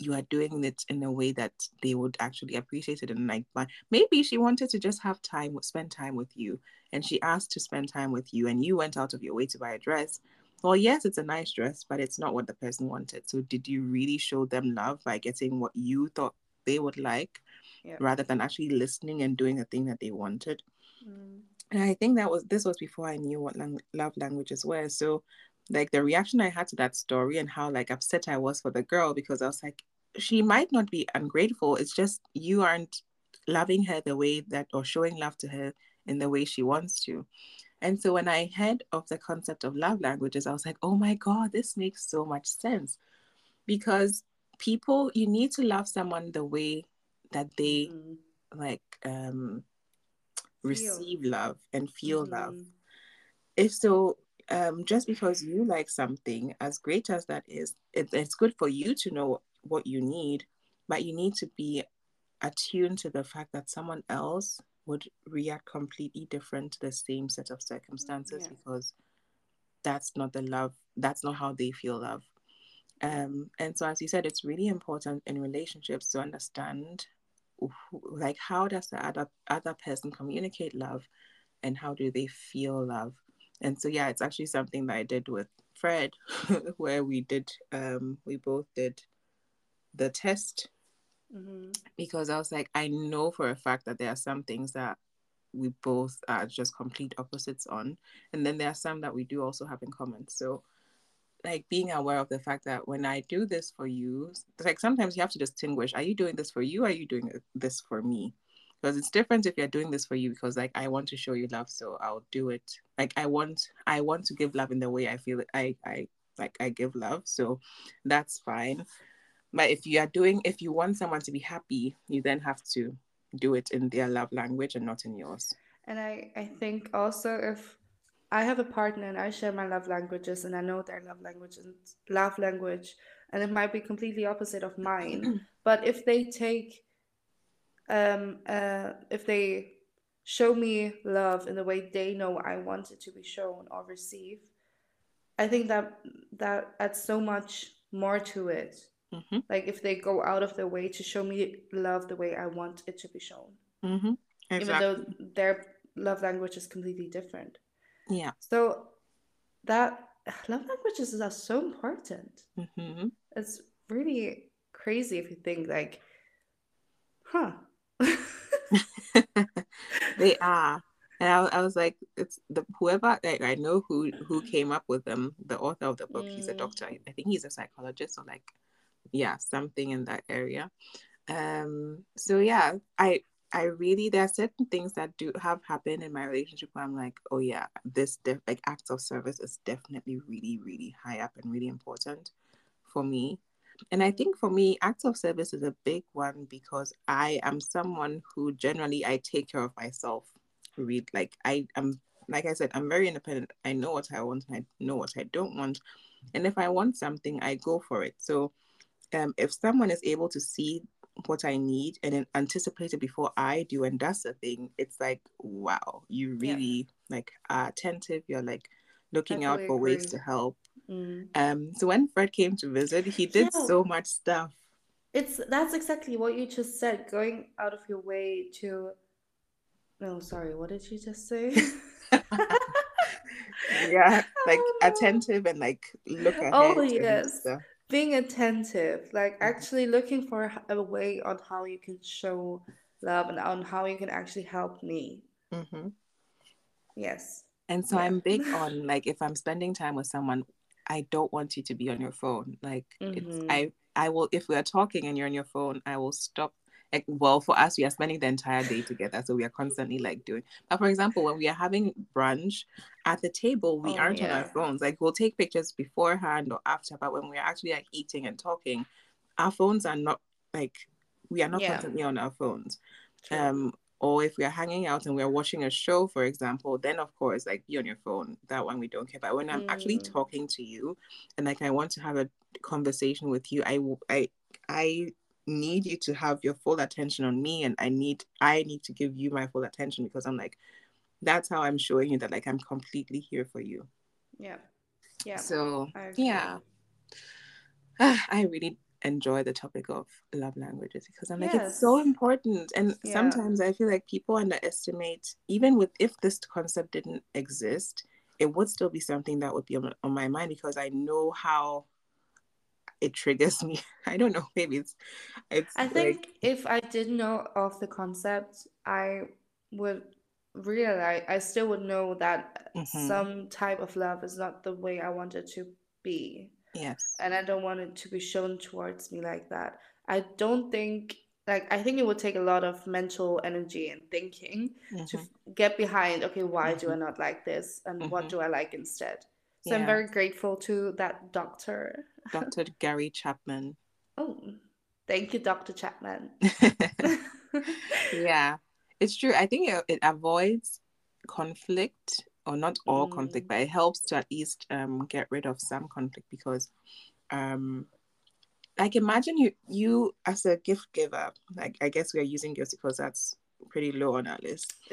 you are doing it in a way that they would actually appreciate it and like but maybe she wanted to just have time spend time with you and she asked to spend time with you and you went out of your way to buy a dress. Well yes it's a nice dress but it's not what the person wanted. So did you really show them love by getting what you thought they would like yep. rather than actually listening and doing the thing that they wanted? Mm. and i think that was this was before i knew what lang- love languages were. So like the reaction i had to that story and how like upset i was for the girl because i was like she might not be ungrateful. It's just you aren't loving her the way that or showing love to her in the way she wants to. And so when i heard of the concept of love languages i was like oh my god this makes so much sense. Because people you need to love someone the way that they mm. like um receive love and feel mm. love if so um, just because you like something, as great as that is, it, it's good for you to know what you need, but you need to be attuned to the fact that someone else would react completely different to the same set of circumstances yeah. because that's not the love, that's not how they feel love. Um, and so, as you said, it's really important in relationships to understand like how does the other other person communicate love, and how do they feel love. And so, yeah, it's actually something that I did with Fred, [laughs] where we did um, we both did the test mm-hmm. because I was like, I know for a fact that there are some things that we both are just complete opposites on. And then there are some that we do also have in common. So, like being aware of the fact that when I do this for you, like sometimes you have to distinguish are you doing this for you? are you doing this for me? Because it's different if you're doing this for you because like I want to show you love, so I'll do it. Like I want I want to give love in the way I feel I I like I give love. So that's fine. But if you are doing, if you want someone to be happy, you then have to do it in their love language and not in yours. And I, I think also if I have a partner and I share my love languages and I know their love language and love language and it might be completely opposite of mine. [clears throat] but if they take um uh if they show me love in the way they know I want it to be shown or received, I think that that adds so much more to it. Mm-hmm. Like if they go out of their way to show me love the way I want it to be shown, Mm-hmm. even though their love language is completely different. Yeah. So that [sighs] love languages are so important. Mm-hmm. It's really crazy if you think like, huh? [laughs] they are. And I, I was like, it's the whoever like I know who who came up with them. The author of the book, he's a Mm. doctor. I I think he's a psychologist or like, yeah, something in that area. Um. So yeah, I I really there are certain things that do have happened in my relationship where I'm like, oh yeah, this def- like acts of service is definitely really really high up and really important for me. And I think for me, acts of service is a big one because I am someone who generally I take care of myself. Read like I am like I said, I'm very independent. I know what I want and I know what I don't want. And if I want something, I go for it. So um if someone is able to see what I need and then anticipate it before I do and that's the thing, it's like wow, you Yeah. really like are attentive, you're like looking out fully for ways to help. Mm. Um, so when Fred came to visit, he did Yeah. so much stuff. It's that's exactly what you just said. Going out of your way to. No, sorry. What did you just say? [laughs] [laughs] Yeah, like attentive and like look ahead. Oh yes, being attentive, like Mhm. actually looking for a way on how you can show love and on how you can actually help me. Mm-hmm. Yes. And so Yeah. I'm big [laughs] on like if I'm spending time with someone, I don't want you to be on your phone. Like it's Mhm. I I will if we are talking and you're on your phone, I will stop. Like, well, for us, we are spending the entire day together, so we are constantly like doing. But for example, when we are having brunch at the table, we Oh, aren't on our phones. Like we'll take pictures beforehand or after, but when we're actually like eating and talking, our phones are not like we are not Yeah. constantly on our phones. True. um or if we're hanging out and we're watching a show for example then of course like be on your phone that one we don't care but when i'm actually Mm. talking to you and like i want to have a conversation with you i will i i need you to have your full attention on me and i need i need to give you my full attention because i'm like that's how i'm showing you that like i'm completely here for you Yeah. Yeah. so yeah [sighs] i really enjoy the topic of love languages because I'm like it's so important and Yeah. sometimes I feel like people underestimate even with if this concept didn't exist it would still be something that would be on, on my mind because I know how it triggers me [laughs] I don't know maybe it's it's I like think if I didn't know of the concept, I would realize I still would know that Mhm. some type of love is not the way I want it to be. Yes And I don't want it to be shown towards me like that. I don't think, like, I think it would take a lot of mental energy and thinking to Mhm. f- get behind, okay, why do I Mhm. not like this? And what Mhm. do I like instead? So I'm very grateful to that doctor. [laughs] Dr. Gary Chapman Oh, thank you, Dr. Chapman. [laughs] [laughs] yeah it's true i think it, it avoids conflict or not all conflict Mm. but it helps to at least um get rid of some conflict because um like imagine you you as a gift giver like i guess we are using gifts because that's pretty low on our list [laughs]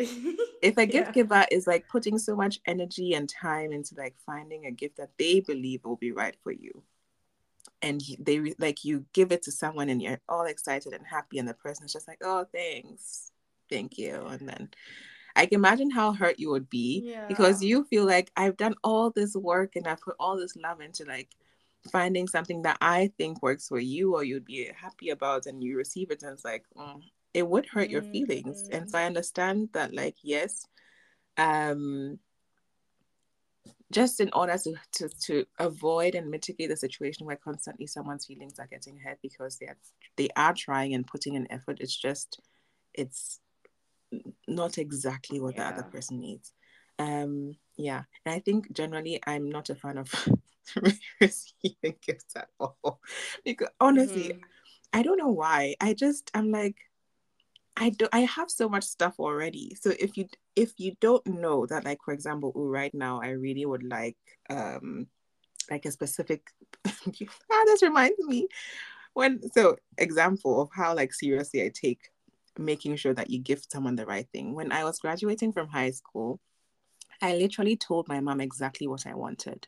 if a gift Yeah. giver is like putting so much energy and time into like finding a gift that they believe will be right for you and they like you give it to someone and you're all excited and happy and the person is just like oh thanks thank you and then i can imagine how hurt you would be because you feel like i've done all this work and i put all this love into like finding something that i think works for you or you'd be happy about and you receive it. And it's like mm, it would hurt your feelings. And Mm. so i understand that like yes um just in order to, to to avoid and mitigate the situation where constantly someone's feelings are getting hurt because they are they are trying and putting in effort it's just it's not exactly what the other person needs. Um yeah. And i think generally i'm not a fan of [laughs] receiving gifts at all. Because honestly Mhm. i don't know why. I just i'm like I do I have so much stuff already. So if you if you don't know that, like for example, ooh, right now I really would like um like a specific [laughs] ah, this reminds me. When so example of how like seriously I take making sure that you gift someone the right thing. When I was graduating from high school, I literally told my mom exactly what I wanted.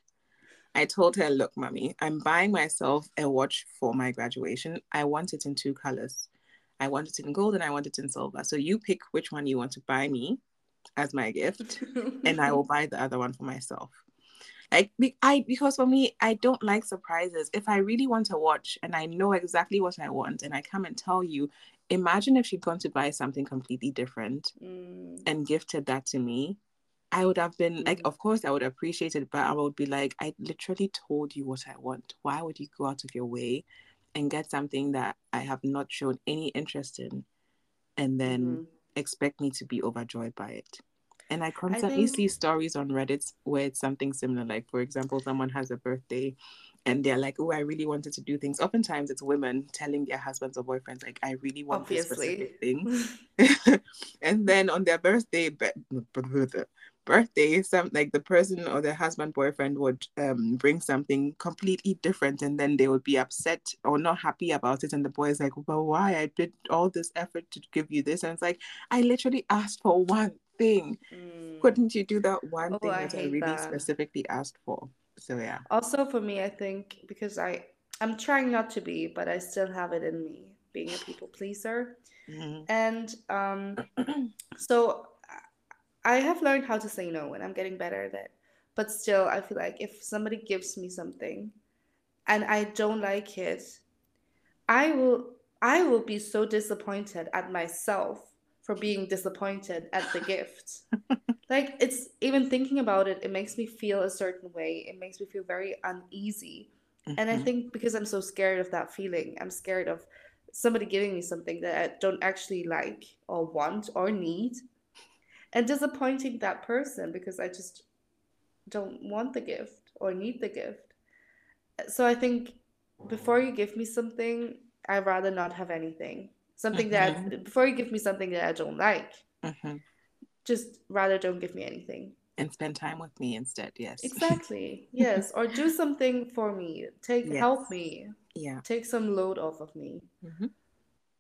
I told her, look, mommy, I'm buying myself a watch for my graduation. I want it in two colors. I want it in gold and I want it in silver. So you pick which one you want to buy me as my gift, and I will [laughs] buy the other one for myself. Like I because for me, I don't like surprises. If I really want to watch and I know exactly what I want and I come and tell you, imagine if she'd gone to buy something completely different mm. and gifted that to me. I would have been mm. like, of course, I would appreciate it, but I would be like, I literally told you what I want. Why would you go out of your way and get something that I have not shown any interest in and then mm. expect me to be overjoyed by it? And I constantly I think... see stories on Reddit where it's something similar. Like, for example, someone has a birthday and they're like, "Oh, I really wanted to do things." Oftentimes, it's women telling their husbands or boyfriends, "Like, I really want Obviously. this specific thing," [laughs] [laughs] and then on their birthday, [laughs] birthday, some like the person or the husband boyfriend would um, bring something completely different, and then they would be upset or not happy about it, and the boy is like, "Well, why? I did all this effort to give you this," and it's like, "I literally asked for one thing. Mm. Couldn't you do that one oh, thing that I, I really that. specifically asked for?" So yeah. Also for me, I think because I I'm trying not to be, but I still have it in me being a people pleaser. Mm-hmm. And um, [clears throat] so I have learned how to say no, and I'm getting better at it. But still, I feel like if somebody gives me something, and I don't like it, I will I will be so disappointed at myself for being disappointed at the gift. [laughs] like it's even thinking about it, it makes me feel a certain way. It makes me feel very uneasy. Mm-hmm. And I mm-hmm. think because I'm so scared of that feeling, I'm scared of somebody giving me something that I don't actually like or want or need and disappointing that person because I just don't want the gift or need the gift. So I think before you give me something, I'd rather not have anything something mm-hmm. that before you give me something that I don't like, mm-hmm. just rather don't give me anything and spend time with me instead. Yes, exactly. [laughs] yes, or do something for me. Take yes. help me. Yeah, take some load off of me. Mm-hmm.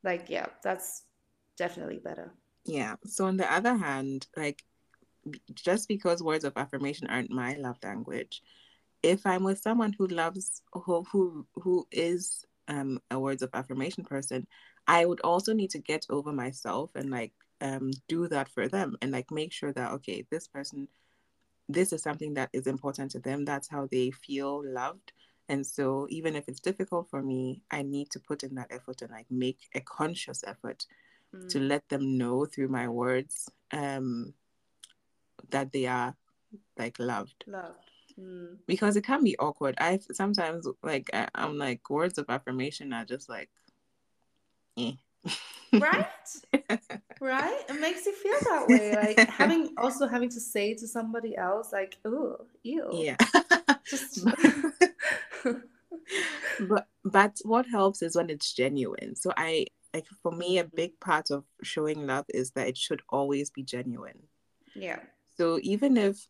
Like yeah, that's definitely better. Yeah. So on the other hand, like just because words of affirmation aren't my love language, if I'm with someone who loves who who who is um, a words of affirmation person, I would also need to get over myself and like um, do that for them and like make sure that okay, this person, this is something that is important to them. That's how they feel loved. And so even if it's difficult for me, I need to put in that effort and like make a conscious effort mm. to let them know through my words um, that they are like loved. Loved. Mm. Because it can be awkward. I sometimes like I, I'm like words of affirmation are just like eh. right? [laughs] Right? It makes you feel that way like having also having to say to somebody else like oh ew. Yeah. Just... [laughs] but but what helps is when it's genuine. So i like for me a big mm-hmm. part of showing love is that it should always be genuine. Yeah. So even if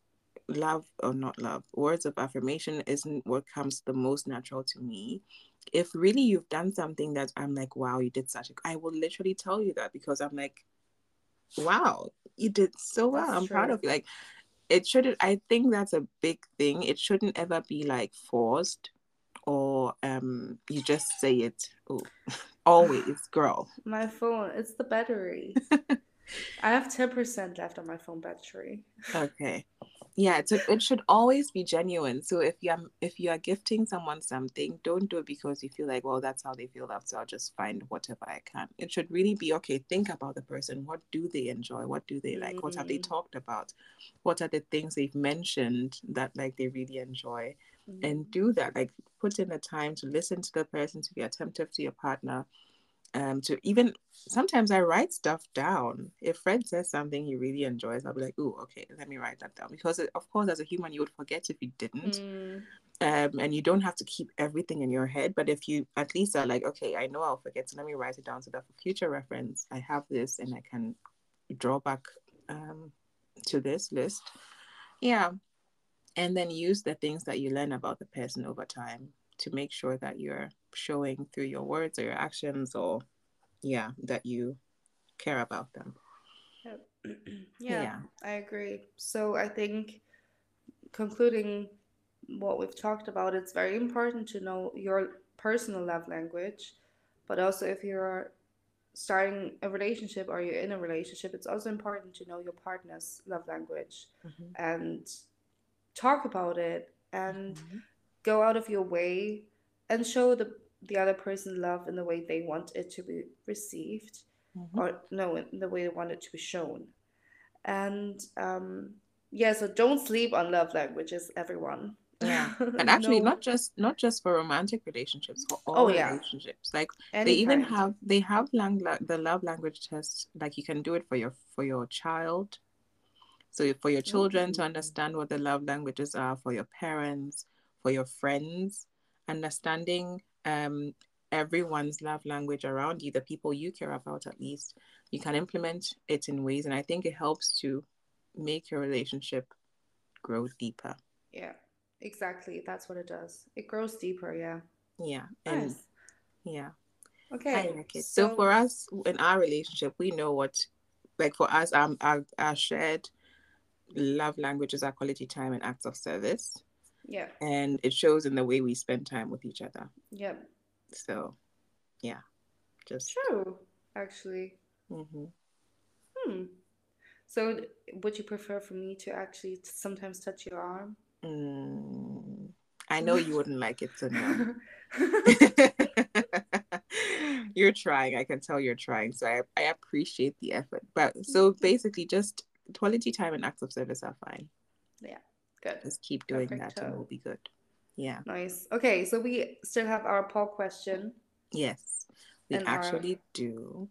love or not love words of affirmation isn't what comes the most natural to me if really you've done something that I'm like, wow, you did such a, I will literally tell you that because I'm like, wow, you did so well. That's I'm true. proud of you. Like, it shouldn't, I think that's a big thing. It shouldn't ever be like forced or um you just say it oh, [laughs] always, girl. [sighs] My phone, it's the battery. [laughs] I have 10% left on my phone battery. Okay yeah it's a, it should always be genuine. So if you're if you are gifting someone something don't do it because you feel like well that's how they feel loved so i'll just find whatever i can. It should really be okay think about the person. What do they enjoy? What do they like? Mm-hmm. what have they mm-hmm. talked about? What are the things they've mentioned that like they really enjoy? Mm-hmm. and do that. Like put in the time to listen to the person to be attentive to your partner um to even sometimes I write stuff down. If Fred says something he really enjoys, I'll be like, oh, okay, let me write that down. Because of course, as a human, you would forget if you didn't. Mm. Um, and you don't have to keep everything in your head. But if you at least are like, okay, I know I'll forget, so let me write it down so that for future reference, I have this and I can draw back um, to this list. Yeah. And then use the things that you learn about the person over time to make sure that you're showing through your words or your actions or yeah, that you care about them. [clears throat] yeah, yeah, I agree. So I think concluding what we've talked about, it's very important to know your personal love language, but also if you're starting a relationship or you're in a relationship, it's also important to know your partner's love language mm-hmm. and talk about it and mm-hmm. Go out of your way and show the the other person love in the way they want it to be received mm-hmm. or no in the way they want it to be shown and um yeah so don't sleep on love languages everyone yeah [laughs] and actually no. not just not just for romantic relationships for all oh, yeah. relationships like Any they even kind. have they have lang- the love language test like you can do it for your for your child so for your children mm-hmm. to understand what the love languages are for your parents for your friends understanding um everyone's love language around you the people you care about at least you can implement it in ways and i think it helps to make your relationship grow deeper. Yeah exactly. That's what it does. It grows deeper yeah. Yeah and nice. yeah. Okay like so, so, for us in our relationship we know what like for us um our, our shared love languages are quality time and acts of service yeah and it shows in the way we spend time with each other yep so yeah just true actually mm-hmm. hmm so would you prefer for me to actually sometimes touch your arm Mm, I [laughs] know you wouldn't like it, so no. [laughs] you're trying. I can tell you're trying. So I, I appreciate the effort. But so basically, just quality time and acts of service are fine. Yeah, good. Just keep doing Perfect that and we'll be good. Yeah. Nice. Okay, so we still have our poll question. Yes, we actually our... do.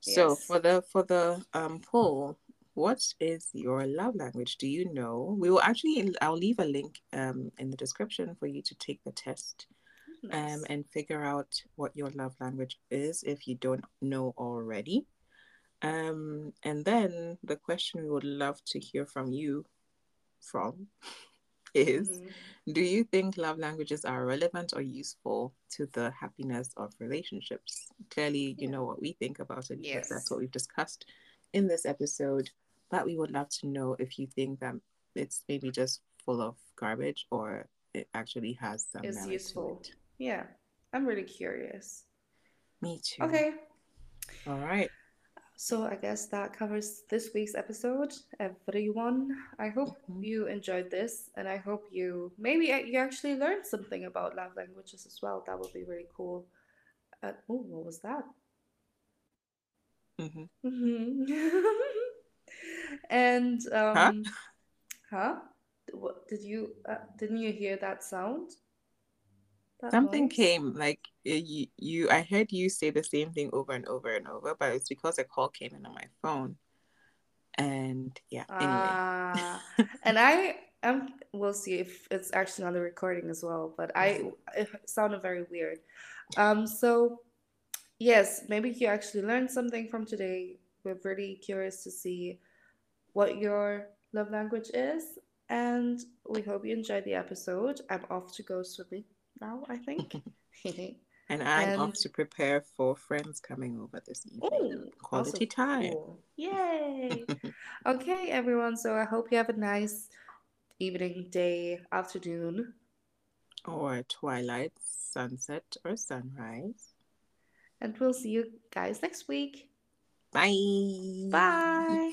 So yes. for the for the um poll, what is your love language? Do you know? We will actually, I'll leave a link um, in the description for you to take the test nice. um, and figure out what your love language is if you don't know already. Um, and then the question we would love to hear from you from is mm-hmm. Do you think love languages are relevant or useful to the happiness of relationships? Clearly, you yeah. know what we think about it. Yes. That's what we've discussed in this episode but we would love to know if you think that it's maybe just full of garbage or it actually has some is useful. Yeah, I'm really curious. Me too. Okay. All right. So I guess that covers this week's episode. Everyone, I hope mm-hmm. you enjoyed this, and I hope you maybe you actually learned something about love languages as well. That would be really cool. Uh, oh, what was that? Mm-hmm. Mm-hmm. [laughs] and um, huh? huh? What did you? Uh, didn't you hear that sound? That Something noise? came like you, you. I heard you say the same thing over and over and over, but it's because a call came in on my phone. And yeah, anyway. Uh, [laughs] and I am. We'll see if it's actually on the recording as well. But I, it sounded very weird. Um. So, yes, maybe you actually learned something from today. We're really curious to see what your love language is. And we hope you enjoyed the episode. I'm off to go swimming now, I think. [laughs] [laughs] and I'm and... off to prepare for friends coming over this evening. Ooh, Quality time. Cool. Yay. [laughs] okay, everyone. So I hope you have a nice evening, day, afternoon. Or twilight, sunset, or sunrise. And we'll see you guys next week. Bye. Bye.